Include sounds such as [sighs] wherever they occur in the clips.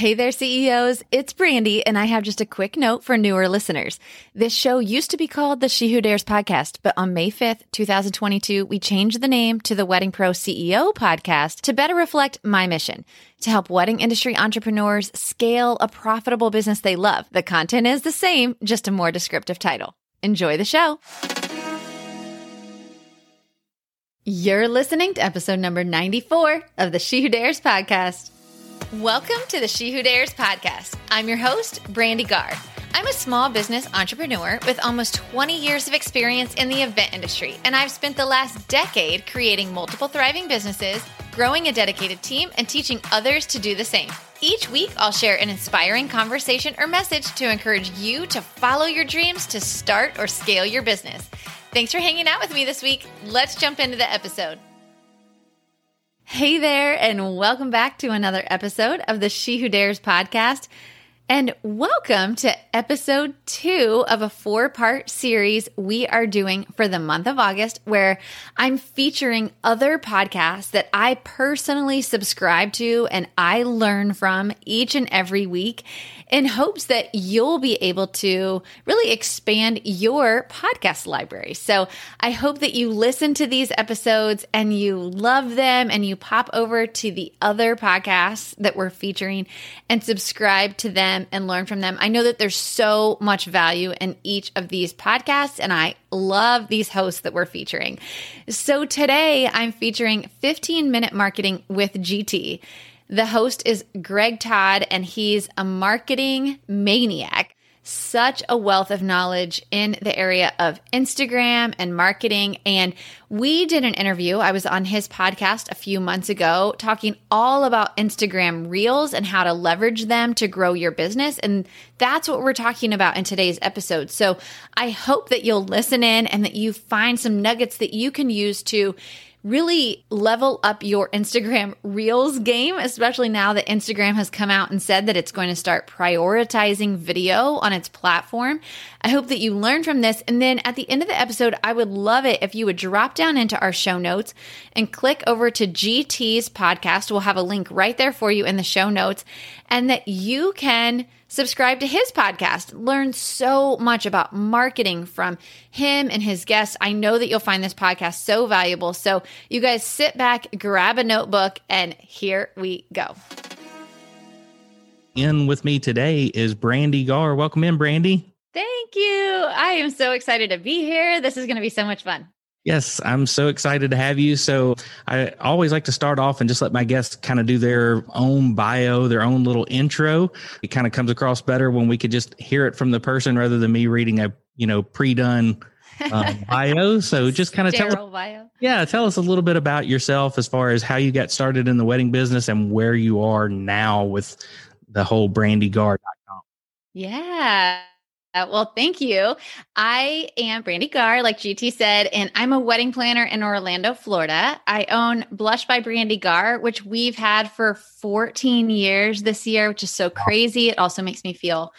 Hey there, CEOs. It's Brandi, and I have just a quick note for newer listeners. This show used to be called the She Who Dares podcast, but on May 5th, 2022, we changed the name to the Wedding Pro CEO podcast to better reflect my mission to help wedding industry entrepreneurs scale a profitable business they love. The content is the same, just a more descriptive title. Enjoy the show. You're listening to episode number 94 of the She Who Dares podcast. Welcome to the She Who Dares podcast. I'm your host, Brandi Garr. I'm a small business entrepreneur with almost 20 years of experience in the event industry, and I've spent the last decade creating multiple thriving businesses, growing a dedicated team, and teaching others to do the same. Each week, I'll share an inspiring conversation or message to encourage you to follow your dreams to start or scale your business. Thanks for hanging out with me this week. Let's jump into the episode. Hey there, and welcome back to another episode of the She Who Dares podcast. And welcome to episode two of a four part series we are doing for the month of August, where I'm featuring other podcasts that I personally subscribe to and I learn from each and every week in hopes that you'll be able to really expand your podcast library. So I hope that you listen to these episodes and you love them and you pop over to the other podcasts that we're featuring and subscribe to them them and learn from them. I know that there's so much value in each of these podcasts, and I love these hosts that we're featuring. So today I'm featuring 15 minute marketing with GT. The host is Greg Todd, and he's a marketing maniac such a wealth of knowledge in the area of Instagram and marketing. And we did an interview. I was on his podcast a few months ago talking all about Instagram reels and how to leverage them to grow your business. And that's what we're talking about in today's episode. So I hope that you'll listen in and that you find some nuggets that you can use to really level up your Instagram Reels game, especially now that Instagram has come out and said that it's going to start prioritizing video on its platform. I hope that you learn from this. And then at the end of the episode, I would love it if you would drop down into our show notes and click over to GT's podcast. We'll have a link right there for you in the show notes, and that you can subscribe to his podcast. Learn so much about marketing from him and his guests. I know that you'll find this podcast so valuable. So, you guys sit back, grab a notebook, and here we go. In with me today is Brandi Garr. Welcome in, Brandi. Thank you. I am so excited to be here. This is going to be so much fun. Yes, I'm so excited to have you. So, I always like to start off and just let my guests kind of do their own bio, their own little intro. It kind of comes across better when we could just hear it from the person rather than me reading a, you know, pre-done um, [laughs] bio. So, just kind of tell bio. Yeah, tell us a little bit about yourself as far as how you got started in the wedding business and where you are now with the whole brandigarr.com. Yeah. Uh, well, thank you. I am Brandi Garr, like GT said, and I'm a wedding planner in Orlando, Florida. I own Blush by Brandi Garr, which we've had for 14 years this year, which is so crazy. It also makes me feel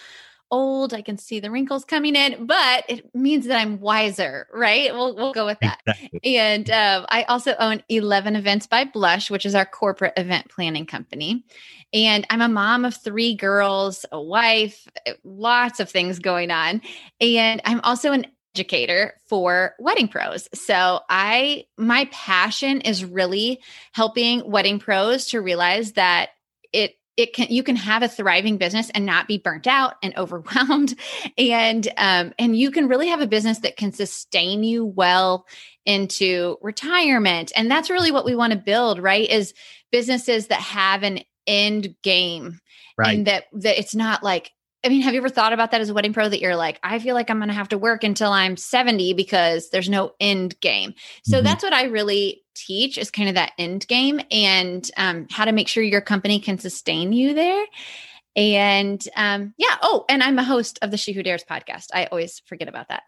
old. I can see the wrinkles coming in, but it means that I'm wiser, right? We'll, we'll go with that. Exactly. And uh, I also own 11 Events by Blush, which is our corporate event planning company. And I'm a mom of three girls, a wife, lots of things going on. And I'm also an educator for wedding pros. So I my passion is really helping wedding pros to realize that it it can you can have a thriving business and not be burnt out and [laughs] overwhelmed and um, and you can really have a business that can sustain you well into retirement and that's really what we want to build right is businesses that have an end game right. and that that it's not like I mean, have you ever thought about that as a wedding pro that you're like, I feel like I'm going to have to work until I'm 70 because there's no end game. So mm-hmm. that's what I really teach is kind of that end game and um, how to make sure your company can sustain you there. And um, yeah. Oh, and I'm a host of the She Who Dares podcast. I always forget about that.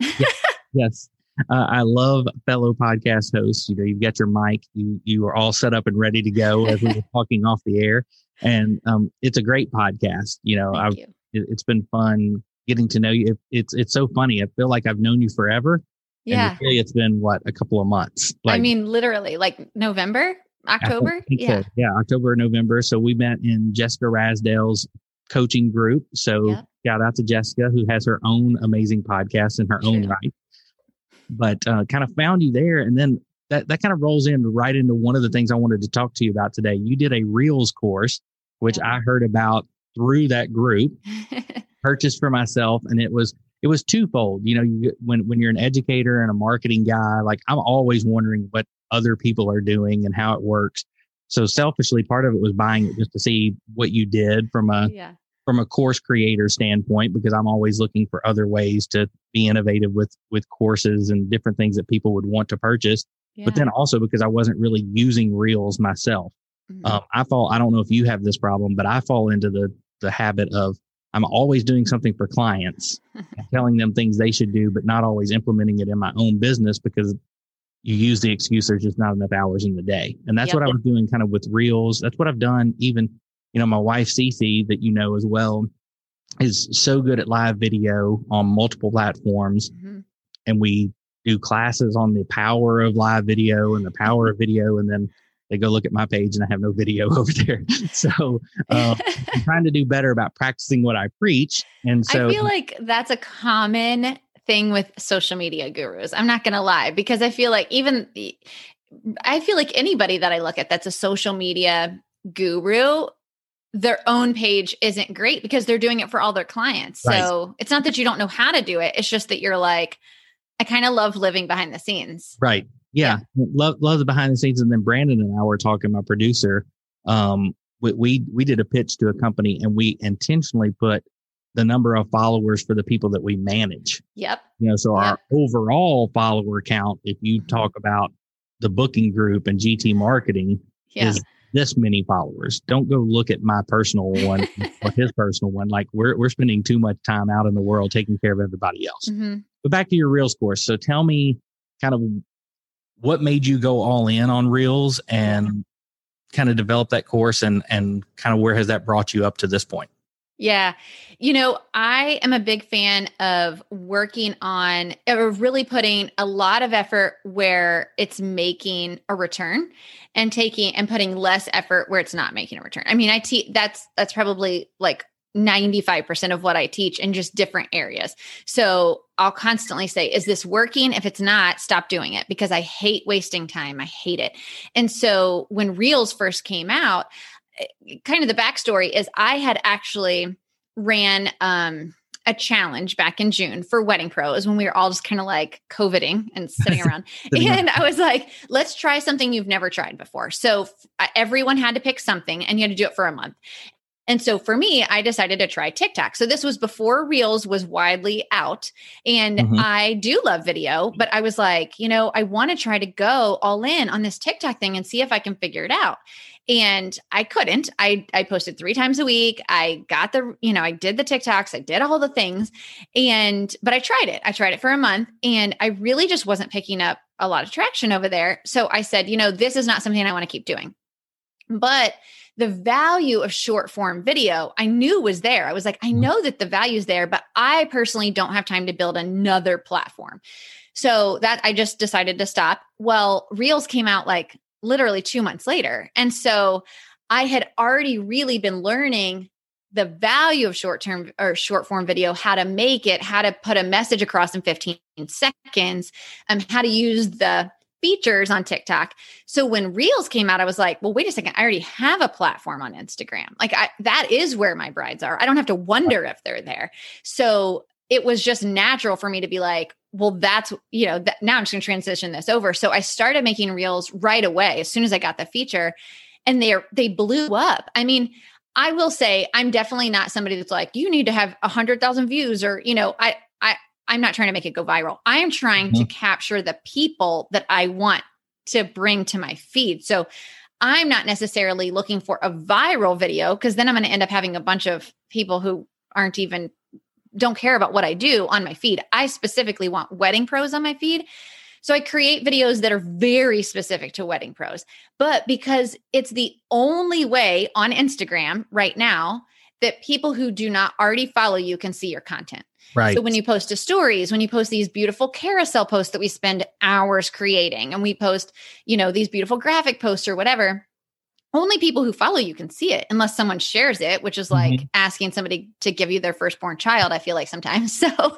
yes. Uh, I love fellow podcast hosts. You know, you've got your mic, you you are all set up and ready to go as we were [laughs] talking off the air, and um, it's a great podcast. You know, I've you it, has been fun getting to know you. It, it's it's so funny. I feel like I've known you forever. Yeah. really it's been what a couple of months. Like, I mean, literally, like November, October. Yeah. So. Yeah, October, November. So we met in Jessica Rasdale's coaching group. So Yep. shout out to Jessica, who has her own amazing podcast in her own right. But uh, kind of found you there. And then that, that kind of rolls in right into one of the things I wanted to talk to you about today. You did a Reels course, which Yeah. I heard about through that group, [laughs] purchased for myself. And it was, it was twofold. You know, you, when, when you're an educator and a marketing guy, like I'm always wondering what other people are doing and how it works. So selfishly, part of it was buying it just to see what you did from a yeah. from a course creator standpoint because I'm always looking for other ways to be innovative with with courses and different things that people would want to purchase. But then also because I wasn't really using Reels myself. Mhm. Um, I fall. I don't know if you have this problem, but I fall into the the habit of I'm always doing something for clients, [laughs] telling them things they should do, but not always implementing it in my own business because you use the excuse there's just not enough hours in the day. And that's Yep. what I was doing kind of with Reels. That's what I've done. Even you know my wife Cece that you know as well is so good at live video on multiple platforms Mhm. and we do classes on the power of live video and the power of video and then they go look at my page and i have no video [laughs] over there [laughs] so uh, i'm [laughs] trying to do better about practicing what i preach and so I feel like that's a common thing with social media gurus. I'm not going to lie because I feel like even I feel like anybody that I look at that's a social media guru their own page isn't great because they're doing it for all their clients. Right. So, it's not that you don't know how to do it. It's just that you're like I kind of love living behind the scenes. right yeah, love love the behind the scenes and then brandon and i were talking my producer um we, we we did a pitch to a company and we intentionally put the number of followers for the people that we manage. Yep. you know so our overall follower count if you talk about the booking group and gt marketing Yeah. is this many followers. Don't go look at my personal one [laughs] or his personal one. Like we're, we're spending too much time out in the world taking care of everybody else. Mhm. but back to your reels course so tell me kind of what made you go all in on reels and kind of develop that course and and kind of where has that brought you up to this point Yeah. You know, I am a big fan of working on or really putting a lot of effort where it's making a return and taking and putting less effort where it's not making a return. I mean, I teach that's that's probably like 95% of what I teach in just different areas. So I'll constantly say, is this working? If it's not, stop doing it because I hate wasting time. I hate it. And so when Reels first came out, eh, kind of the backstory is I had actually ran um a challenge back in June for wedding pros when we were all just kind of like coveting and [laughs] sitting around. Sitting around. and I was like, let's try something you've never tried before. So f- everyone had to pick something and you had to do it for a month. And so for me, I decided to try TikTok. So this was before Reels was widely out. And Mhm. I do love video, but I was like, you know, I want to try to go all in on this TikTok thing and see if I can figure it out. And I couldn't. I I posted 3 times a week. I got the, you know, I did the TikToks, I did all the things. And but I tried it. I tried it for a month and I really just wasn't picking up a lot of traction over there. So I said, you know, this is not something I want to keep doing. But the value of short form video I knew was there. I was like, I know that the value's there, but I personally don't have time to build another platform. So that I just decided to stop. Well, Reels came out like literally two months later. And so I had already really been learning the value of short term or short form video, how to make it, how to put a message across in 15 seconds, um, how to use the features on TikTok. So when Reels came out, I was like, well, wait a second, I already have a platform on Instagram. Like I, that is where my brides are. I don't have to wonder if they're there. So it was just natural for me to be like, well, that's, you know, now I'm just going to transition this over. So I started making Reels right away as soon as I got the feature and they are, they blew up. I mean, I will say I'm definitely not somebody that's like, you need to have a hundred thousand views or, you know, I, I, I'm not trying to make it go viral. I am trying to mm-hmm. capture the people that I want to bring to my feed. So I'm not necessarily looking for a viral video because then I'm going to end up having a bunch of people who aren't even don't care about what I do on my feed. I specifically want wedding pros on my feed. So I create videos that are very specific to wedding pros. But because it's the only way on Instagram right now that people who do not already follow you can see your content. right So when you post to stories, when you post these beautiful carousel posts that we spend hours creating and we post, you know, these beautiful graphic posts or whatever, only people who follow you can see it unless someone shares it which is like mm-hmm. asking somebody to give you their firstborn child i feel like sometimes [laughs] so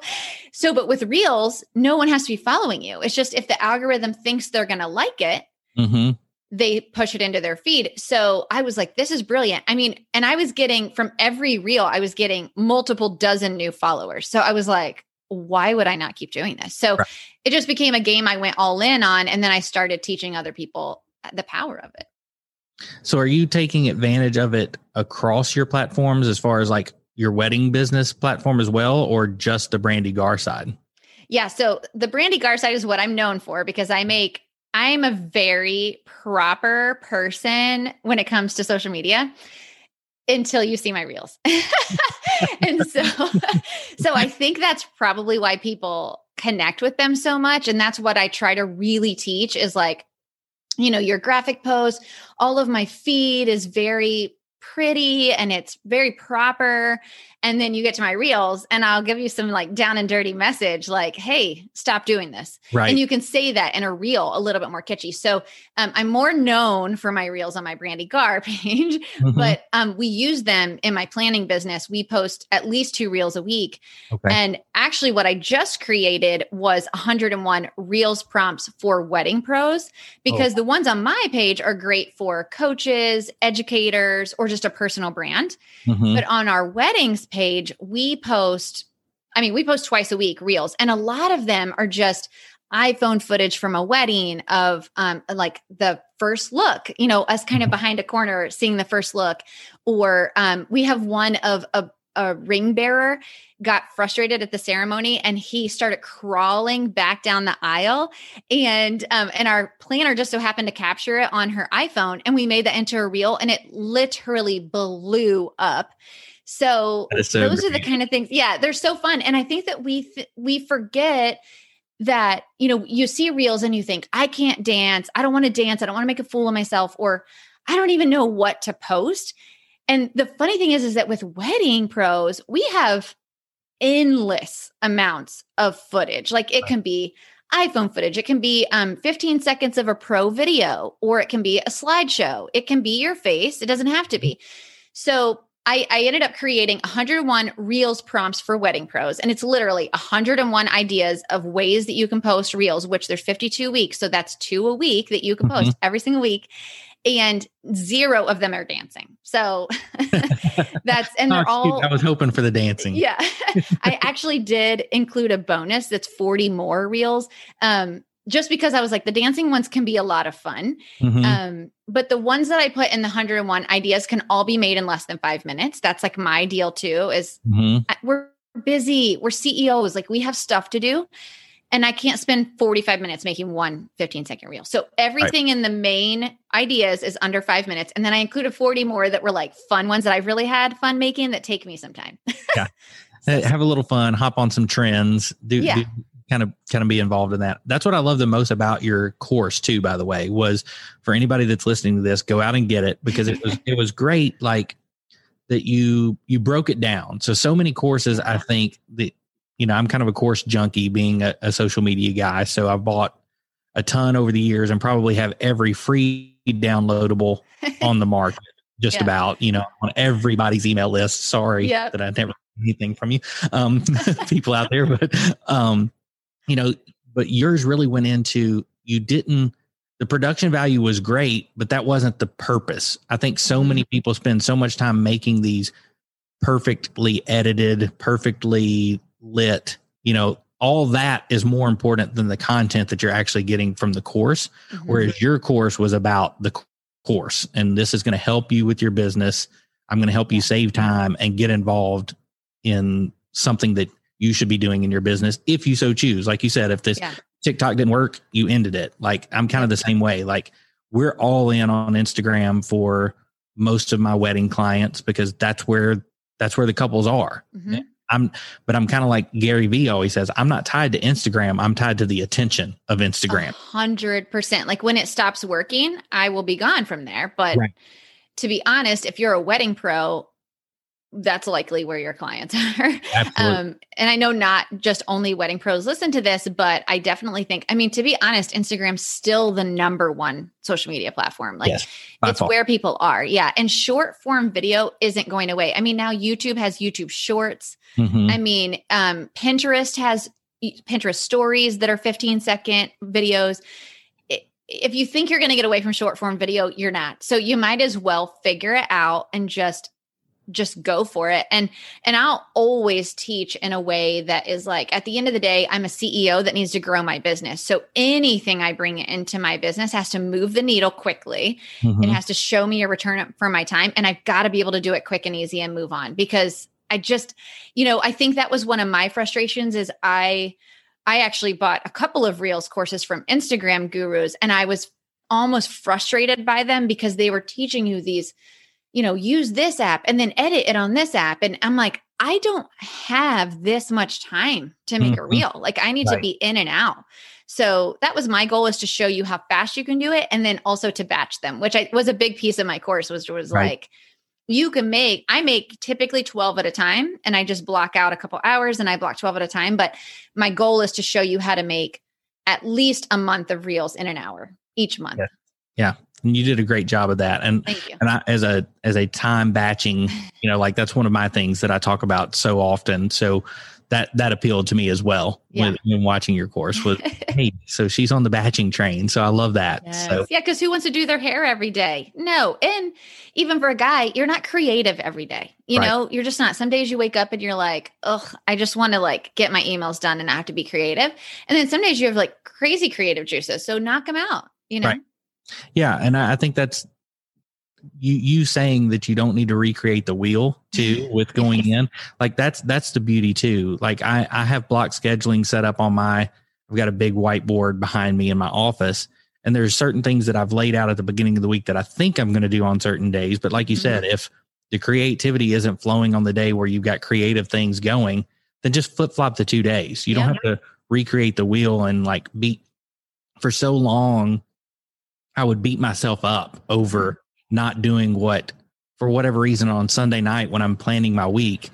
so but with reels no one has to be following you it's just if the algorithm thinks they're going to like it mm-hmm. They push it into their feed so i was like this is brilliant i mean and i was getting from every reel i was getting multiple dozen new followers so i was like why would i not keep doing this so right. it just became a game i went all in on and then i started teaching other people uh, the power of it so are you taking advantage of it across your platforms as far as like your wedding business platform as well, or just the Brandi Garr side? Yeah. So the Brandi Garr side is what I'm known for because I mm-hmm. make, I'm a very proper person when it comes to social media until you see my reels. [laughs] and so, [laughs] so I think that's probably why people connect with them so much. And that's what I try to really teach is like, you know, your graphic post, all of my feed is very pretty and it's very proper and then you get to my reels and I'll give you some like down and dirty message like, hey, stop doing this. Right. And you can say that in a reel a little bit more kitschy. So um, I'm more known for my reels on my Brandi Garr [laughs] page, mm-hmm. but um, we use them in my planning business. We post at least two reels a week. Okay. And actually, what I just created was 101 reels prompts for wedding pros because oh. the ones on my page are great for coaches, educators, or just a personal brand. Mm-hmm. But on our weddings page, we post, I mean, we post twice a week reels, and a lot of them are just iPhone footage from a wedding of um, like the first look, you know, us kind of mm-hmm. behind a corner seeing the first look. Or um, we have one of a, a ring bearer got frustrated at the ceremony and he started crawling back down the aisle and um, and our planner just so happened to capture it on her iphone and we made that into a reel and it literally blew up so, so those great. are the kind of things. Yeah, they're so fun, and I think that we th- we forget that you know you see reels and you think I can't dance, I don't want to dance, I don't want to make a fool of myself, or I don't even know what to post. And the funny thing is, is that with wedding pros, we have endless amounts of footage. Like it can be iPhone footage, it can be um, 15 seconds of a pro video, or it can be a slideshow. It can be your face. It doesn't have to be. So I, I ended up creating 101 Reels prompts for wedding pros. And it's literally 101 ideas of ways that you can post Reels, which there's 52 weeks. So that's two a week that you can post mm-hmm. every single week. And zero of them are dancing. So [laughs] that's, and they're oh, all. I was hoping for the dancing. Yeah. [laughs] I actually did include a bonus that's 40 more Reels. Um, just because I was like, the dancing ones can be a lot of fun. Mm-hmm. Um, but the ones that I put in the 101 ideas can all be made in less than five minutes. That's like my deal too, is mm-hmm. I, we're busy. We're CEOs. Like we have stuff to do. And I can't spend 45 minutes making one 15 second reel. So everything right. in the main ideas is under five minutes. And then I included 40 more that were like fun ones that I've really had fun making that take me some time. yeah. [laughs] Have a little fun, hop on some trends, do, yeah. do kind of kind of be involved in that. That's what I love the most about your course too, by the way, was for anybody that's listening to this, go out and get it because it was [laughs] it was great like that you you broke it down. So so many courses I think that you know, I'm kind of a course junkie being a, a social media guy. So I've bought a ton over the years and probably have every free downloadable [laughs] on the market just yeah. about, you know, on everybody's email list. Sorry yep. that I never anything from you um [laughs] people out there but um you know, but yours really went into you didn't the production value was great, but that wasn't the purpose. I think so many mm-hmm. people spend so much time making these perfectly edited, perfectly lit, you know, all that is more important than the content that you're actually getting from the course. Mm-hmm. Whereas your course was about the course, and this is going to help you with your business. I'm going to help you save time and get involved in something that you should be doing in your business if you so choose. Like you said, if this yeah. TikTok didn't work, you ended it. Like I'm kind of the same way. Like we're all in on Instagram for most of my wedding clients because that's where that's where the couples are. Mm-hmm. I'm but I'm kind of like Gary Vee always says, I'm not tied to Instagram. I'm tied to the attention of Instagram. Hundred percent. Like when it stops working, I will be gone from there. But right. to be honest, if you're a wedding pro, that's likely where your clients [laughs] are. Um, and I know not just only wedding pros listen to this, but I definitely think, I mean, to be honest, Instagram's still the number one social media platform. Like yes, it's fault. where people are. Yeah. And short form video isn't going away. I mean, now YouTube has YouTube shorts. Mm-hmm. I mean, um, Pinterest has Pinterest stories that are 15 second videos if you think you're going to get away from short form video, you're not. So you might as well figure it out and just just go for it and and I'll always teach in a way that is like at the end of the day I'm a CEO that needs to grow my business. So anything I bring into my business has to move the needle quickly. Mm-hmm. It has to show me a return for my time and I've got to be able to do it quick and easy and move on because I just you know, I think that was one of my frustrations is I I actually bought a couple of Reels courses from Instagram gurus and I was almost frustrated by them because they were teaching you these, you know, use this app and then edit it on this app. And I'm like, I don't have this much time to make mm-hmm. a reel. Like I need right. to be in and out. So that was my goal is to show you how fast you can do it and then also to batch them, which I was a big piece of my course was was right. like you can make i make typically 12 at a time and i just block out a couple hours and i block 12 at a time but my goal is to show you how to make at least a month of reels in an hour each month yeah, yeah. And you did a great job of that. And and I, as a as a time batching you know like that's one of my things that i talk about so often. So that that appealed to me as well yeah. when, when, watching your course was [laughs] hey so she's on the batching train. So i love that. Yes. so yeah because who wants to do their hair every day? No. And even for a guy you're not creative every day. You right. know you're just not. Some days you wake up and you're like oh i just want to like get my emails done and i have to be creative. And then some days you have like crazy creative juices. So knock them out you know? Right. Yeah and I, I think that's you you saying that you don't need to recreate the wheel too [laughs] with going in like that's that's the beauty too like i i have block scheduling set up on my i've got a big whiteboard behind me in my office and there's certain things that i've laid out at the beginning of the week that i think i'm going to do on certain days but like you mm-hmm. said if the creativity isn't flowing on the day where you've got creative things going then just flip flop the two days you yeah. don't have to recreate the wheel and like be for so long i would beat myself up over not doing what for whatever reason on Sunday night when I'm planning my week,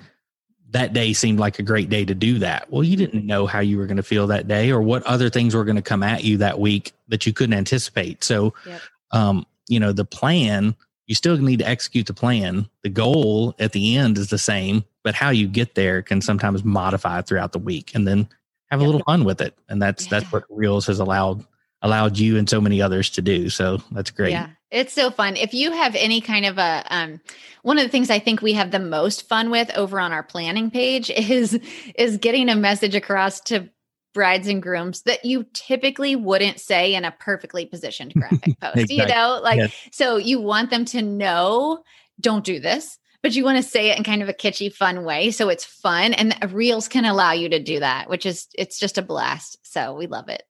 that day seemed like a great day to do that. Well, you didn't know how you were going to feel that day or what other things were going to come at you that week that you couldn't anticipate. So, yep. um, you know, the plan, you still need to execute the plan. The goal at the end is the same, but how you get there can sometimes modify throughout the week and then have yep. a little fun with it. And that's, yeah. that's what Reels has allowed allowed you and so many others to do. So that's great. Yeah. It's so fun. If you have any kind of a um one of the things I think we have the most fun with over on our planning page [laughs] is is getting a message across to brides and grooms that you typically wouldn't say in a perfectly positioned graphic [laughs] post. exactly. You know, like yes. so you want them to know don't do this, but you want to say it in kind of a kitschy fun way so it's fun and reels can allow you to do that, which is it's just a blast. So we love it.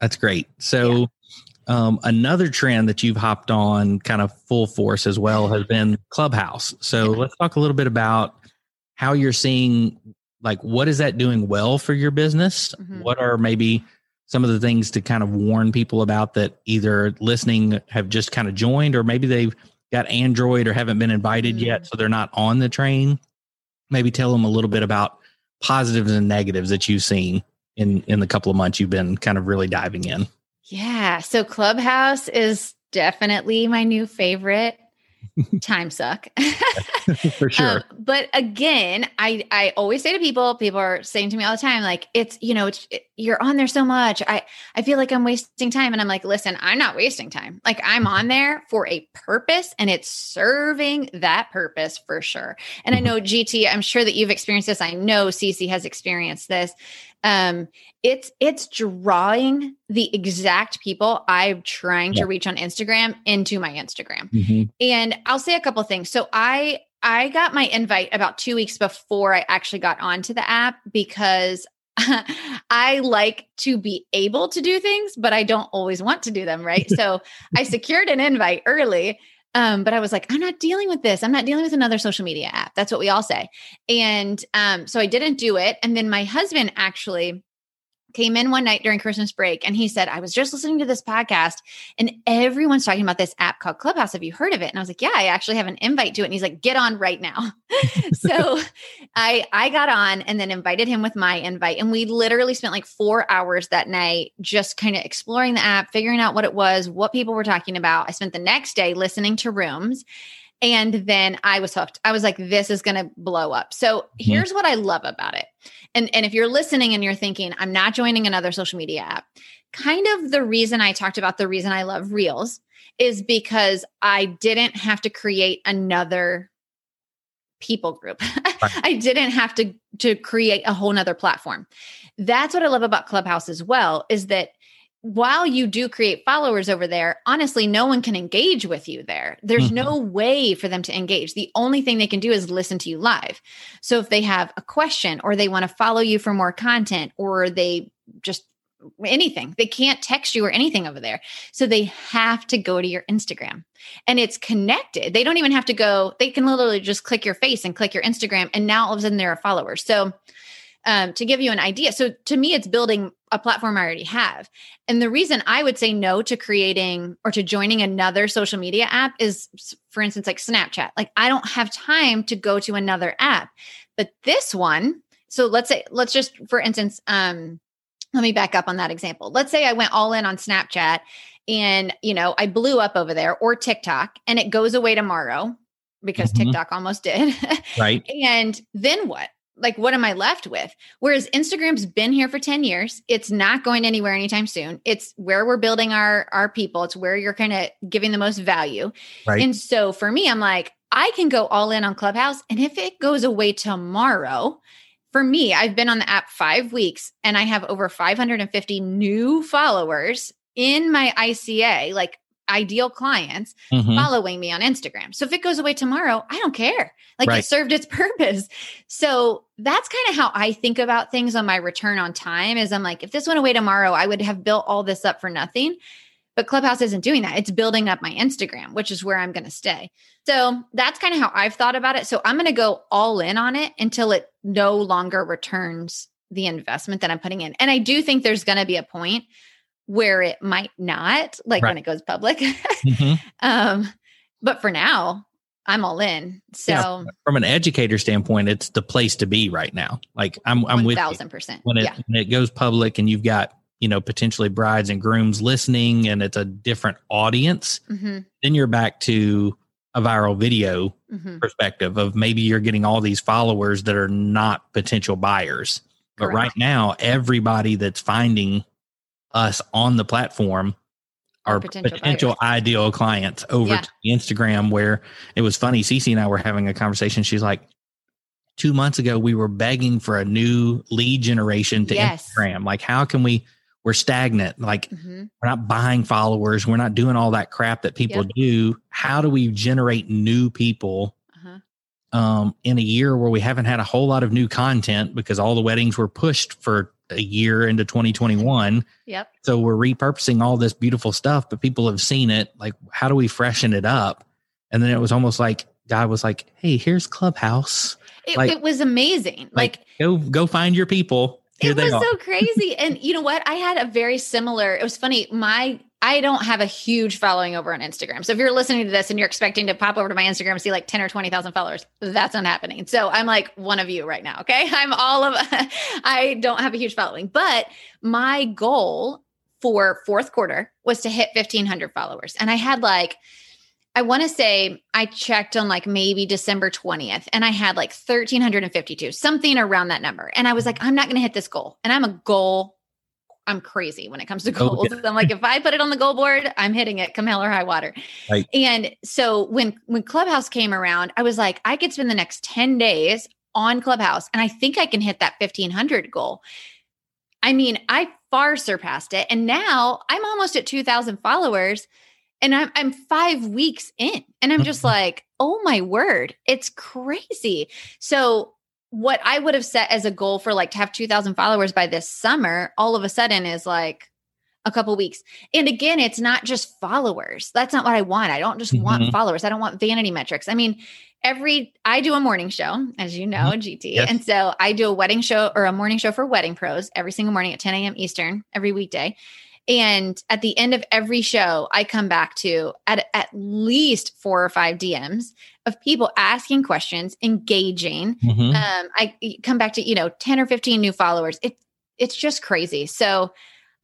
That's great. So, yeah. um, another trend that you've hopped on kind of full force as well has been Clubhouse. So, yeah. let's talk a little bit about how you're seeing, like, what is that doing well for your business? Mm-hmm. What are maybe some of the things to kind of warn people about that either listening have just kind of joined or maybe they've got Android or haven't been invited mm-hmm. yet, so they're not on the train? Maybe tell them a little bit about positives and negatives that you've seen in in the couple of months you've been kind of really diving in? Yeah, so Clubhouse is definitely my new favorite. [laughs] time suck. [laughs] For sure. Um, but again i i always say to people people are saying to me all the time like it's you know it's it, you're on there so much. I i feel like i'm wasting time. And i'm like listen i'm not wasting time. Like i'm on there for a purpose and it's serving that purpose for sure. And i mm-hmm. know gt i'm sure that you've experienced this. I know Cece has experienced this um it's it's drawing the exact people i'm trying yeah. to reach on instagram into my instagram mm-hmm. and i'll say a couple things so i i got my invite about two weeks before i actually got onto the app because [laughs] I like to be able to do things, but I don't always want to do them. Right. [laughs] so I secured an invite early. Um, but I was like, I'm not dealing with this. I'm not dealing with another social media app. That's what we all say. And um, so I didn't do it. And then my husband actually came in one night during Christmas break and he said, I was just listening to this podcast and everyone's talking about this app called Clubhouse. Have you heard of it? And I was like, Yeah, I actually have an invite to it. And he's like, Get on right now. [laughs] so I I got on and then invited him with my invite. And we literally spent like four hours that night just kind of exploring the app, figuring out what it was, what people were talking about. I spent the next day listening to rooms. And then I was hooked. I was like, this is going to blow up. So mm-hmm. here's what I love about it. And, and if you're listening and you're thinking, I'm not joining another social media app, kind of the reason I talked about the reason I love Reels is because I didn't have to create another people group. [laughs] I didn't have to to create a whole nother platform. That's what I love about Clubhouse as well is that while you do create followers over there, honestly, no one can engage with you there. There's mm-hmm. no way for them to engage. The only thing they can do is listen to you live. So if they have a question or they want to follow you for more content or they just anything, they can't text you or anything over there. So they have to go to your Instagram and it's connected. They don't even have to go, they can literally just click your face and click your Instagram. And now all of a sudden they're a follower. So um, to give you an idea. So to me, it's building a platform I already have. And the reason I would say no to creating or to joining another social media app is, for instance, like Snapchat. Like I don't have time to go to another app. But this one, so let's say, let's just, for instance, um, let me back up on that example. Let's say I went all in on Snapchat and, you know, I blew up over there or TikTok and it goes away tomorrow because mm-hmm. TikTok almost did. [laughs] right. and then what? Like what am I left with? Whereas Instagram's been here for 10 years. It's not going anywhere anytime soon. It's where we're building our our people. It's where you're kind of giving the most value. Right. And so for me, I'm like, I can go all in on Clubhouse. And if it goes away tomorrow, for me, I've been on the app five weeks and I have over 550 new followers in my ICA, like ideal clients mm-hmm. following me on Instagram. So if it goes away tomorrow, I don't care. Like right. it served its [laughs] purpose. So that's kind of how I think about things on my return on time is I'm like if this went away tomorrow, I would have built all this up for nothing. But Clubhouse isn't doing that. It's building up my Instagram, which is where I'm going to stay. So that's kind of how I've thought about it. So I'm going to go all in on it until it no longer returns the investment that I'm putting in. And I do think there's going to be a point where it might not, like right. when it goes public. [laughs] mm-hmm. um, but for now, I'm all in. So yeah, from an educator standpoint, it's the place to be right now. Like I'm, I'm 1, with thousand percent. When it yeah. when it goes public and you've got you know potentially brides and grooms listening, and it's a different audience, mm-hmm. then you're back to a viral video mm-hmm. perspective of maybe you're getting all these followers that are not potential buyers. Correct. But right now, everybody that's finding us on the platform our potential, potential ideal clients over yeah. to Instagram where it was funny. Cece and I were having a conversation. She's like, two months ago, we were begging for a new lead generation to yes. Instagram. Like, how can we? We're stagnant. Like, mm-hmm. we're not buying followers. We're not doing all that crap that people yep. do. How do we generate new people. Um, in a year where we haven't had a whole lot of new content because all the weddings were pushed for a year into 2021. Yep. So we're repurposing all this beautiful stuff, but people have seen it. Like, how do we freshen it up? And then it was almost like God was like, "Hey, here's Clubhouse." It, like, it was amazing. Like, like, go go find your people. Here it was are. so [laughs] crazy. and you know what? I had a very similar. It was funny. My I don't have a huge following over on Instagram. So if you're listening to this and you're expecting to pop over to my Instagram and see like 10 or 20,000 followers, that's not happening. So I'm like one of you right now. Okay. [laughs] I'm all of, [laughs] I don't have a huge following, but my goal for fourth quarter was to hit 1500 followers. And I had like, I want to say I checked on like maybe December 20th and I had like 1352, something around that number. And I was like, I'm not going to hit this goal. And I'm a goal I'm crazy when it comes to [laughs] oh, goals. Okay. I'm like, if I put it on the goal board, I'm hitting it, come hell or high water. Right. And so when when Clubhouse came around, I was like, I could spend the next 10 days on Clubhouse, and I think I can hit that 1500 goal. I mean, I far surpassed it, and now I'm almost at 2,000 followers, and I'm I'm five weeks in, and I'm just [laughs] like, oh my word, it's crazy. So what I would have set as a goal for like to have 2000 followers by this summer all of a sudden is like a couple weeks. And again, it's not just followers. That's not what I want. I don't just mm-hmm. want followers. I don't want vanity metrics. I mean, every I do a morning show, as you know, mm-hmm. GT. Yes. And so I do a wedding show or a morning show for wedding pros every single morning at 10 a.m. Eastern every weekday. And at the end of every show, I come back to at, at least four or five DMs of people asking questions, engaging. Mm-hmm. Um, I come back to, you know, 10 or 15 new followers. It, it's just crazy. So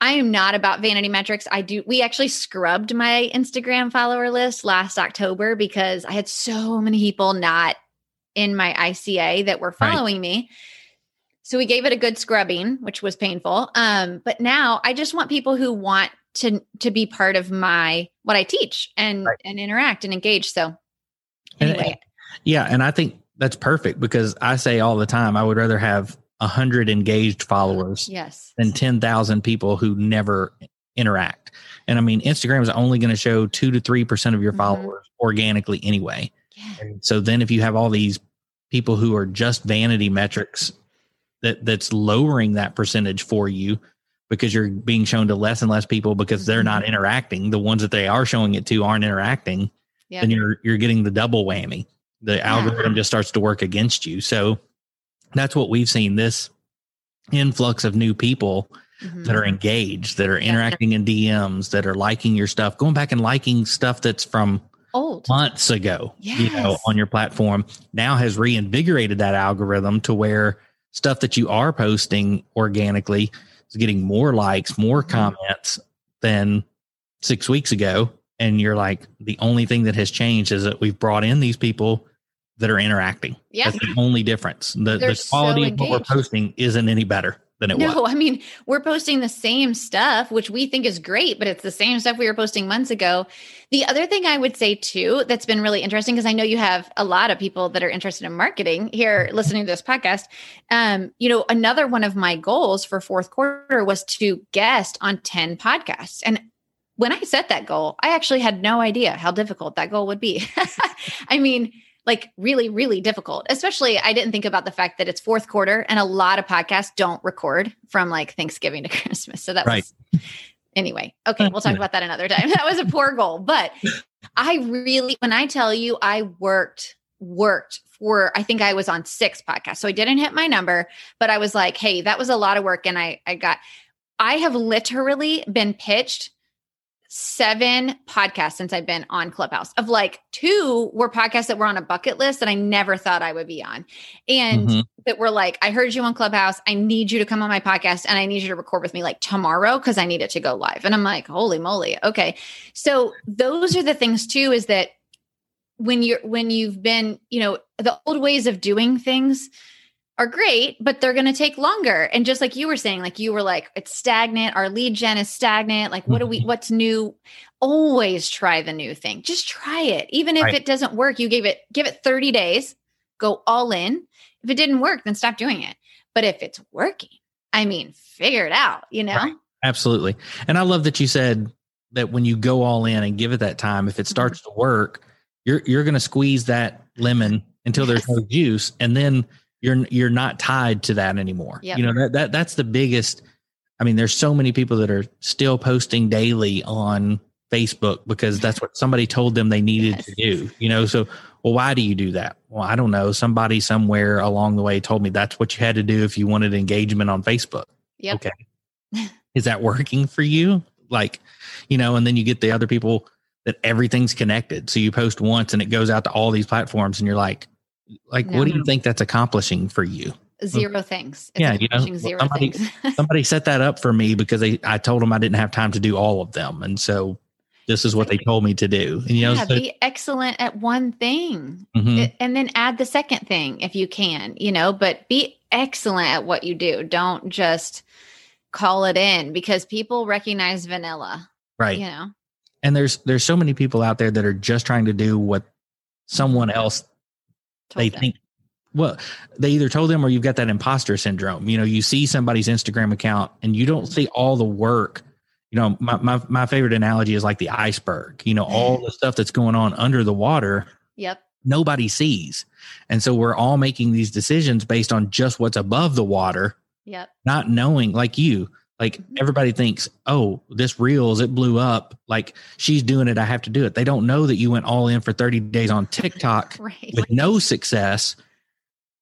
I am not about vanity metrics. I do, we actually scrubbed my Instagram follower list last October because I had so many people not in my ICA that were following right. me. So we gave it a good scrubbing, which was painful. Um, but now I just want people who want to to be part of my what I teach and right. and interact and engage. So anyway. And, yeah, and I think that's perfect because I say all the time I would rather have a hundred engaged followers yes. than ten thousand people who never interact. And I mean, Instagram is only going to show two to three percent of your mm-hmm. followers organically anyway. Yeah. So then if you have all these people who are just vanity metrics that that's lowering that percentage for you because you're being shown to less and less people because they're not mm-hmm. interacting. The ones that they are showing it to aren't interacting. Yep. Then you're you're getting the double whammy. The yeah. algorithm just starts to work against you. So that's what we've seen this influx of new people mm-hmm. that are engaged, that are interacting in DMs, that are liking your stuff, going back and liking stuff that's from old months ago, yes. you know, on your platform now has reinvigorated that algorithm to where stuff that you are posting organically is getting more likes, more mm-hmm. comments than six weeks ago. And you're like, the only thing that has changed is that we've brought in these people that are interacting. Yeah. That's the only difference. The, the quality so of what we're posting isn't any better than it no, was. I mean, we're posting the same stuff, which we think is great, but it's the same stuff we were posting months ago. The other thing I would say too, that's been really interesting, because I know you have a lot of people that are interested in marketing here listening to this podcast. Um, you know, another one of my goals for fourth quarter was to guest on 10 podcasts. And when I set that goal, I actually had no idea how difficult that goal would be. [laughs] I mean, like really, really difficult. Especially, I didn't think about the fact that it's fourth quarter and a lot of podcasts don't record from like Thanksgiving to [laughs] Christmas. So that right. was anyway. Okay, we'll talk about that another time. [laughs] That was a poor goal, but [laughs] I really, when I tell you, I worked worked for i think i was on six podcasts so i didn't hit my number but i was like hey that was a lot of work and i i got i have literally been pitched seven podcasts since I've been on Clubhouse. Of like two were podcasts that were on a bucket list that I never thought I would be on. And mm-hmm. that were like, I heard you on Clubhouse. I need you to come on my podcast and I need you to record with me like tomorrow because I need it to go live. And I'm like, holy moly. Okay. So those are the things too, is that when you're when you've been, you know, the old ways of doing things are great, but they're going to take longer. And just like you were saying, like you were like, it's stagnant. Our lead gen is stagnant. Like, what do we, mm-hmm. what's new? Always try the new thing. Just try it. Even if right. it doesn't work, you gave it, give it 30 days, go all in. If it didn't work, then stop doing it. But if it's working, I mean, figure it out, you know? Right. Absolutely. And I love that you said that when you go all in and give it that time, if it mm-hmm. starts mm-hmm. to work, you're, you're going to squeeze that lemon until yes. there's no juice. And then, you're you're not tied to that anymore. Yep. You know that that that's the biggest. I mean, there's so many people that are still posting daily on Facebook because that's what somebody told them they needed yes. to do. You know, so well, why do you do that? Well, I don't know. Somebody somewhere along the way told me that's what you had to do if you wanted engagement on Facebook. Yep. Okay. [laughs] Is that working for you? Like, you know, and then you get the other people that everything's connected. So you post once and it goes out to all these platforms and you're like, like no. what do you think that's accomplishing for you? Zero things it's yeah you know zero somebody, [laughs] somebody set that up for me because they i told them i didn't have time to do all of them and so this is what they told me to do and you know yeah, so, be excellent at one thing mm-hmm. and then add the second thing if you can you know but be excellent at what you do. Don't just call it in because people recognize vanilla right. you know? And there's there's so many people out there that are just trying to do what someone else they them. think well they either told them or you've got that imposter syndrome. You know you see somebody's instagram account and you don't mm-hmm. see all the work. You know my, my, my favorite analogy is like the iceberg you know all [laughs] the stuff that's going on under the water yep. nobody sees. And so we're all making these decisions based on just what's above the water yep. not knowing like you Like everybody thinks, oh, this reels, it blew up. Like she's doing it. I have to do it. They don't know that you went all in for 30 days on [laughs] TikTok Right. with no success.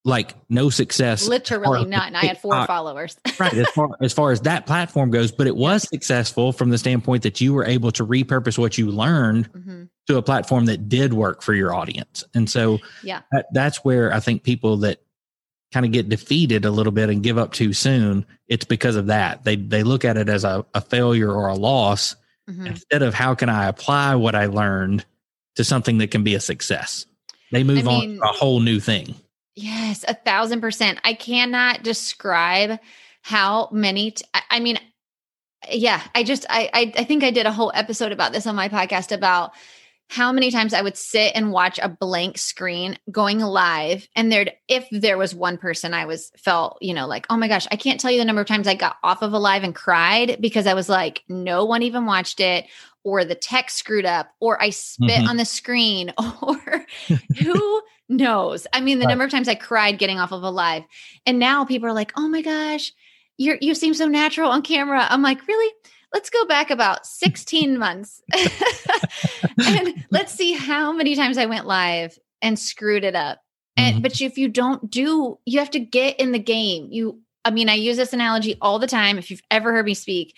Like no success. Literally. And I had four followers. [laughs] right as far as far as that platform goes but it was successful from the standpoint that you were able to repurpose what you learned Mhm. to a platform that did work for your audience and so Yeah. that, that's where i think people that kind of get defeated a little bit and give up too soon it's because of that they they look at it as a, a failure or a loss Mhm. instead of how can i apply what i learned to something that can be a success they move on mean- to a whole new thing Yes, a thousand percent. I cannot describe how many. T- I, I mean, yeah, I just I, I I think I did a whole episode about this on my podcast about how many times I would sit and watch a blank screen going live, and there'd if there was one person I was felt you know like oh my gosh I can't tell you the number of times I got off of a live and cried because I was like no one even watched it or the text screwed up or I spit Mhm. on the screen [laughs] or who knows? I mean, the Right. number of times I cried getting off of a live. And now people are like, oh my gosh, you're you seem so natural on camera. I'm like, really? Let's go back about 16 months. [laughs] and let's see how many times I went live and screwed it up. And Mhm. but if you don't do, you have to get in the game. You I mean, I use this analogy all the time. If you've ever heard me speak,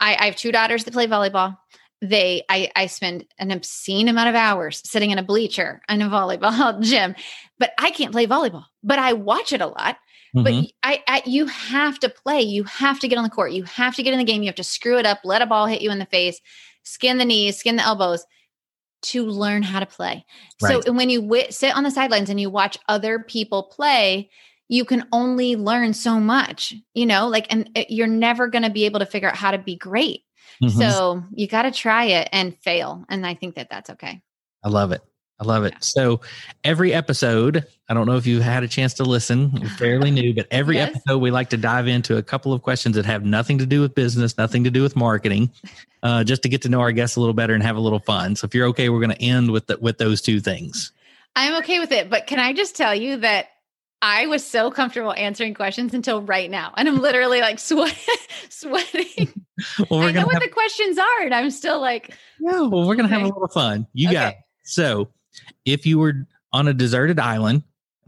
I, I have two daughters that play volleyball they I, I spend an obscene amount of hours sitting in a bleacher in a volleyball [laughs] gym but i can't play volleyball but i watch it a lot Mhm. but I, I you have to play you have to get on the court you have to get in the game you have to screw it up let a ball hit you in the face skin the knees skin the elbows to learn how to play so Right. and when you wi- sit on the sidelines and you watch other people play you can only learn so much you know like and it- you're never going to be able to figure out how to be great Mhm. so you got to try it and fail. And I think that that's okay. I love it. I love it. So every episode, I don't know if you've had a chance to listen, fairly new, but every Yes. episode we like to dive into a couple of questions that have nothing to do with business, nothing to do with marketing, [laughs] uh, just to get to know our guests a little better and have a little fun. So if you're okay, we're going to end with the, with those two things. I'm okay with it. But can I just tell you that I was so comfortable answering questions until right now. And I'm literally like [laughs] sweat, sweating. [laughs] Well, I know to what have, the questions are. And I'm still like, yeah, well, we're going to have a little fun. You got it. So if you were on a deserted island,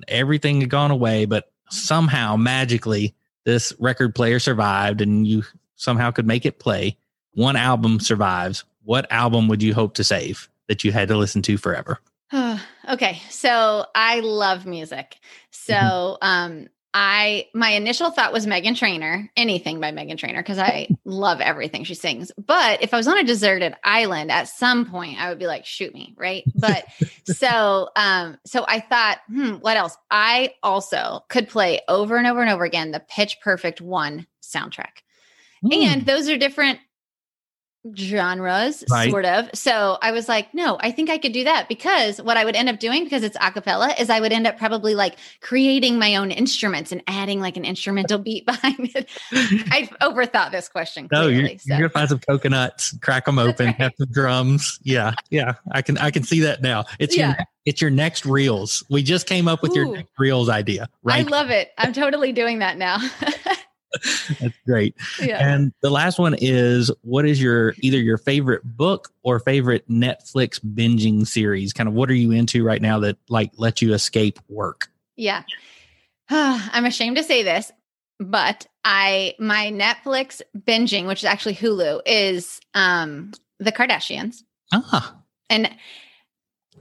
everything had gone away, but somehow magically this record player survived and you somehow could make it play, one album survives. What album would you hope to save that you had to listen to forever? [sighs] okay. So I love music. So, Mm-hmm. um, I my initial thought was Meghan Trainor, anything by Meghan Trainor, because I [laughs] love everything she sings. But if I was on a deserted island at some point, I would be like, shoot me, right? But [laughs] so um, so I thought, hmm, what else? I also could play over and over and over again the Pitch Perfect one soundtrack. Hmm. And those are different genres, Right. sort of. So I was like, no, I think I could do that because what I would end up doing, because it's a cappella, is I would end up probably like creating my own instruments and adding like an instrumental [laughs] beat behind it. I overthought this question. no, you're, Clearly, you're gonna find some coconuts, crack them open, right. have some drums. Yeah, yeah, I can I can see that now. It's your it's your next reels. We just came up with your next reels idea. Right, I love it. I'm totally doing that now. [laughs] that's great. yeah. And the last one is what is your either your favorite book or favorite Netflix binging series? Kind of what are you into right now that like lets you escape work? Yeah. [sighs] I'm ashamed to say this, but I my Netflix binging, which is actually Hulu, is um The Kardashians. Ah, And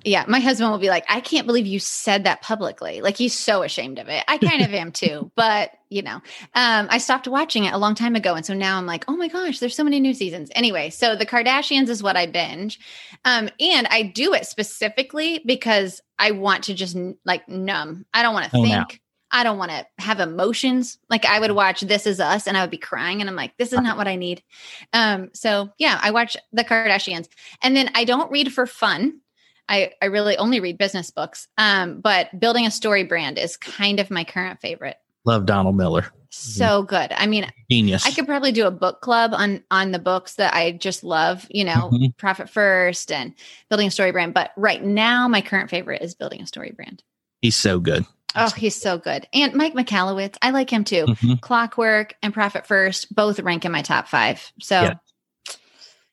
yeah, my husband will be like, I can't believe you said that publicly. Like he's so ashamed of it. I kind of am [laughs] too, but you know, um, I stopped watching it a long time ago. And so now I'm like, oh my gosh, there's so many new seasons. Anyway, so the Kardashians is what I binge. Um, and I do it specifically because I want to just like numb. I don't want to Oh, think. now. I don't want to have emotions. Like I would watch This Is Us and I would be crying and I'm like, this is not what I need. Um, so yeah, I watch the Kardashians. And then I don't read for fun. I, I really only read business books. Um, but building a story brand is kind of my current favorite. love Donald Miller. So good. I mean, Genius. I could probably do a book club on on the books that I just love, you know, Mhm. Profit First and building a story brand. But right now, my current favorite is building a story brand. He's so good. Oh, he's so good. And Mike Michalowicz, I like him too. Mhm. Clockwork and Profit First both rank in my top five. So, Yeah.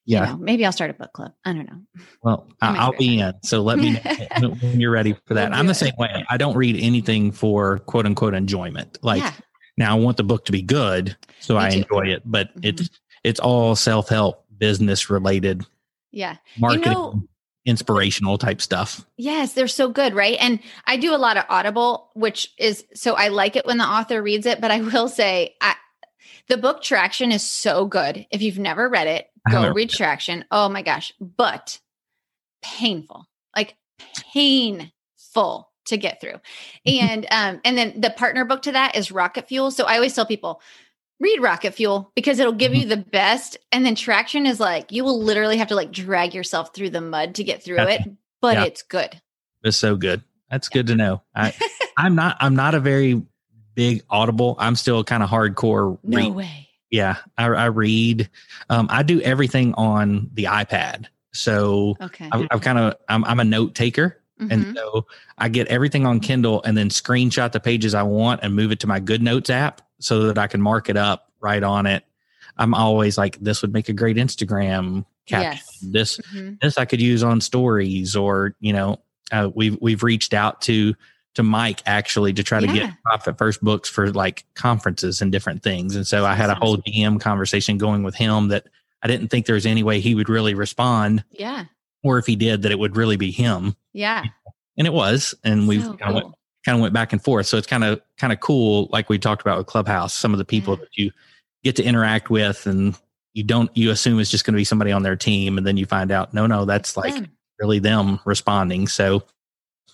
Yeah. you know, maybe I'll start a book club. I don't know. Well, [laughs] I I- might I'll be in. So let me know when you're ready for [laughs] that. We'll I'm the it. same way. I don't read anything for quote unquote enjoyment. Like yeah, now I want the book to be good so Me I too. enjoy it, but Mhm. it's it's all self-help, business related, yeah. marketing, know- inspirational type stuff. Yes, they're so good, right? And I do a lot of Audible, which is so I like it when the author reads it, but I will say I the book Traction is so good. If you've never read it, go read Traction. Oh my gosh, but painful. Like painful to get through. [laughs] And um and then the partner book to that is Rocket Fuel. So I always tell people read Rocket Fuel because it'll give you the best and then Traction is like you will literally have to like drag yourself through the mud to get through Gotcha. it, but Yeah. it's good. It's so good. That's good to know. I [laughs] I'm not I'm not a very big audible. I'm still kind of hardcore No read way. yeah I, I read um, i do everything on the ipad so Okay. i've, I've kind of I'm, I'm a note taker Mhm. and so i get everything on kindle and then screenshot the pages i want and move it to my GoodNotes app so that i can mark it up right on it i'm always like this would make a great instagram caption Yes. this Mhm. this i could use on stories or you know uh, we've we've reached out to to Mike actually to try to Yeah. get profit first books for like conferences and different things. And so I had a whole DM conversation going with him that I didn't think there was any way he would really respond, Yeah. or if he did, that it would really be him. Yeah. And it was. And we So kind of went kind of went back and forth. So it's kind of kind of cool, like we talked about with Clubhouse, some of the people Yeah. that you get to interact with and you don't you assume it's just going to be somebody on their team and then you find out no no that's like really them responding so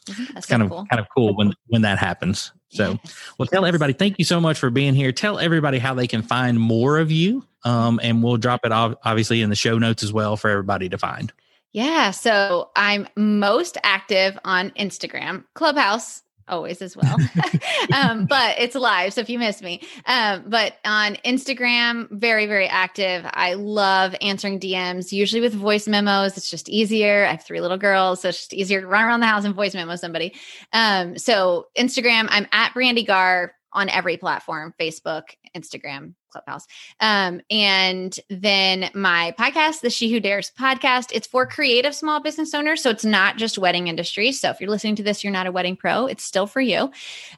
Isn't that it's so kind of cool? kind of cool when when that happens so well tell everybody thank you so much for being here tell everybody how they can find more of you um, and we'll drop it ob- obviously in the show notes as well for everybody to find Yeah. So I'm most active on Instagram, Clubhouse, always as well. [laughs] [laughs] um, but it's live. So if you miss me, um, but on Instagram, very, very active. I love answering DMs, usually with voice memos. It's just easier. I have three little girls, so it's just easier to run around the house and voice memo somebody. Um, so Instagram, I'm at Brandi Garr on every platform Facebook, Instagram, Clubhouse. Um, and then my podcast, the She Who Dares podcast, it's for creative small business owners. So it's not just wedding industry. So if you're listening to this, you're not a wedding pro, it's still for you.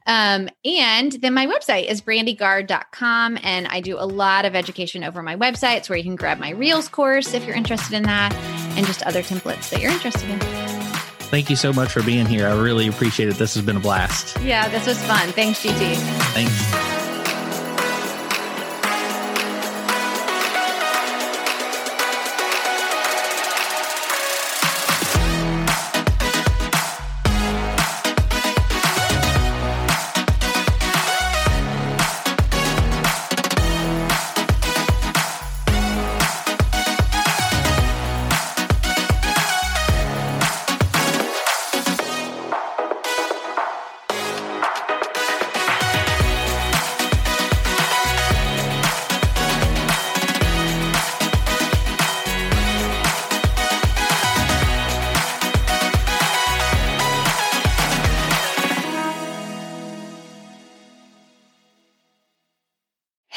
Um, and then my website is brandigarr.com. And I do a lot of education over my website. It's where you can grab my Reels course if you're interested in that and just other templates that you're interested in. Thank you so much for being here i really appreciate it this has been a blast Yeah, this was fun. Thanks, GT. thanks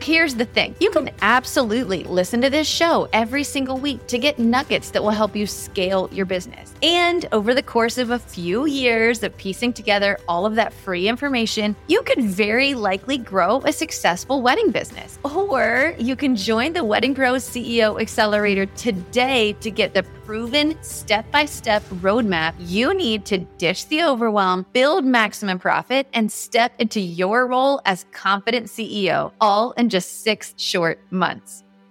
Here's the thing you can absolutely listen to this show every single week to get nuggets that will help you scale your business. And over the course of a few years of piecing together all of that free information, you could very likely grow a successful wedding business. Or you can join the Wedding Pro CEO Accelerator today to get the proven step by step roadmap you need to ditch the overwhelm, build maximum profit, and step into your role as confident CEO, all just six short months.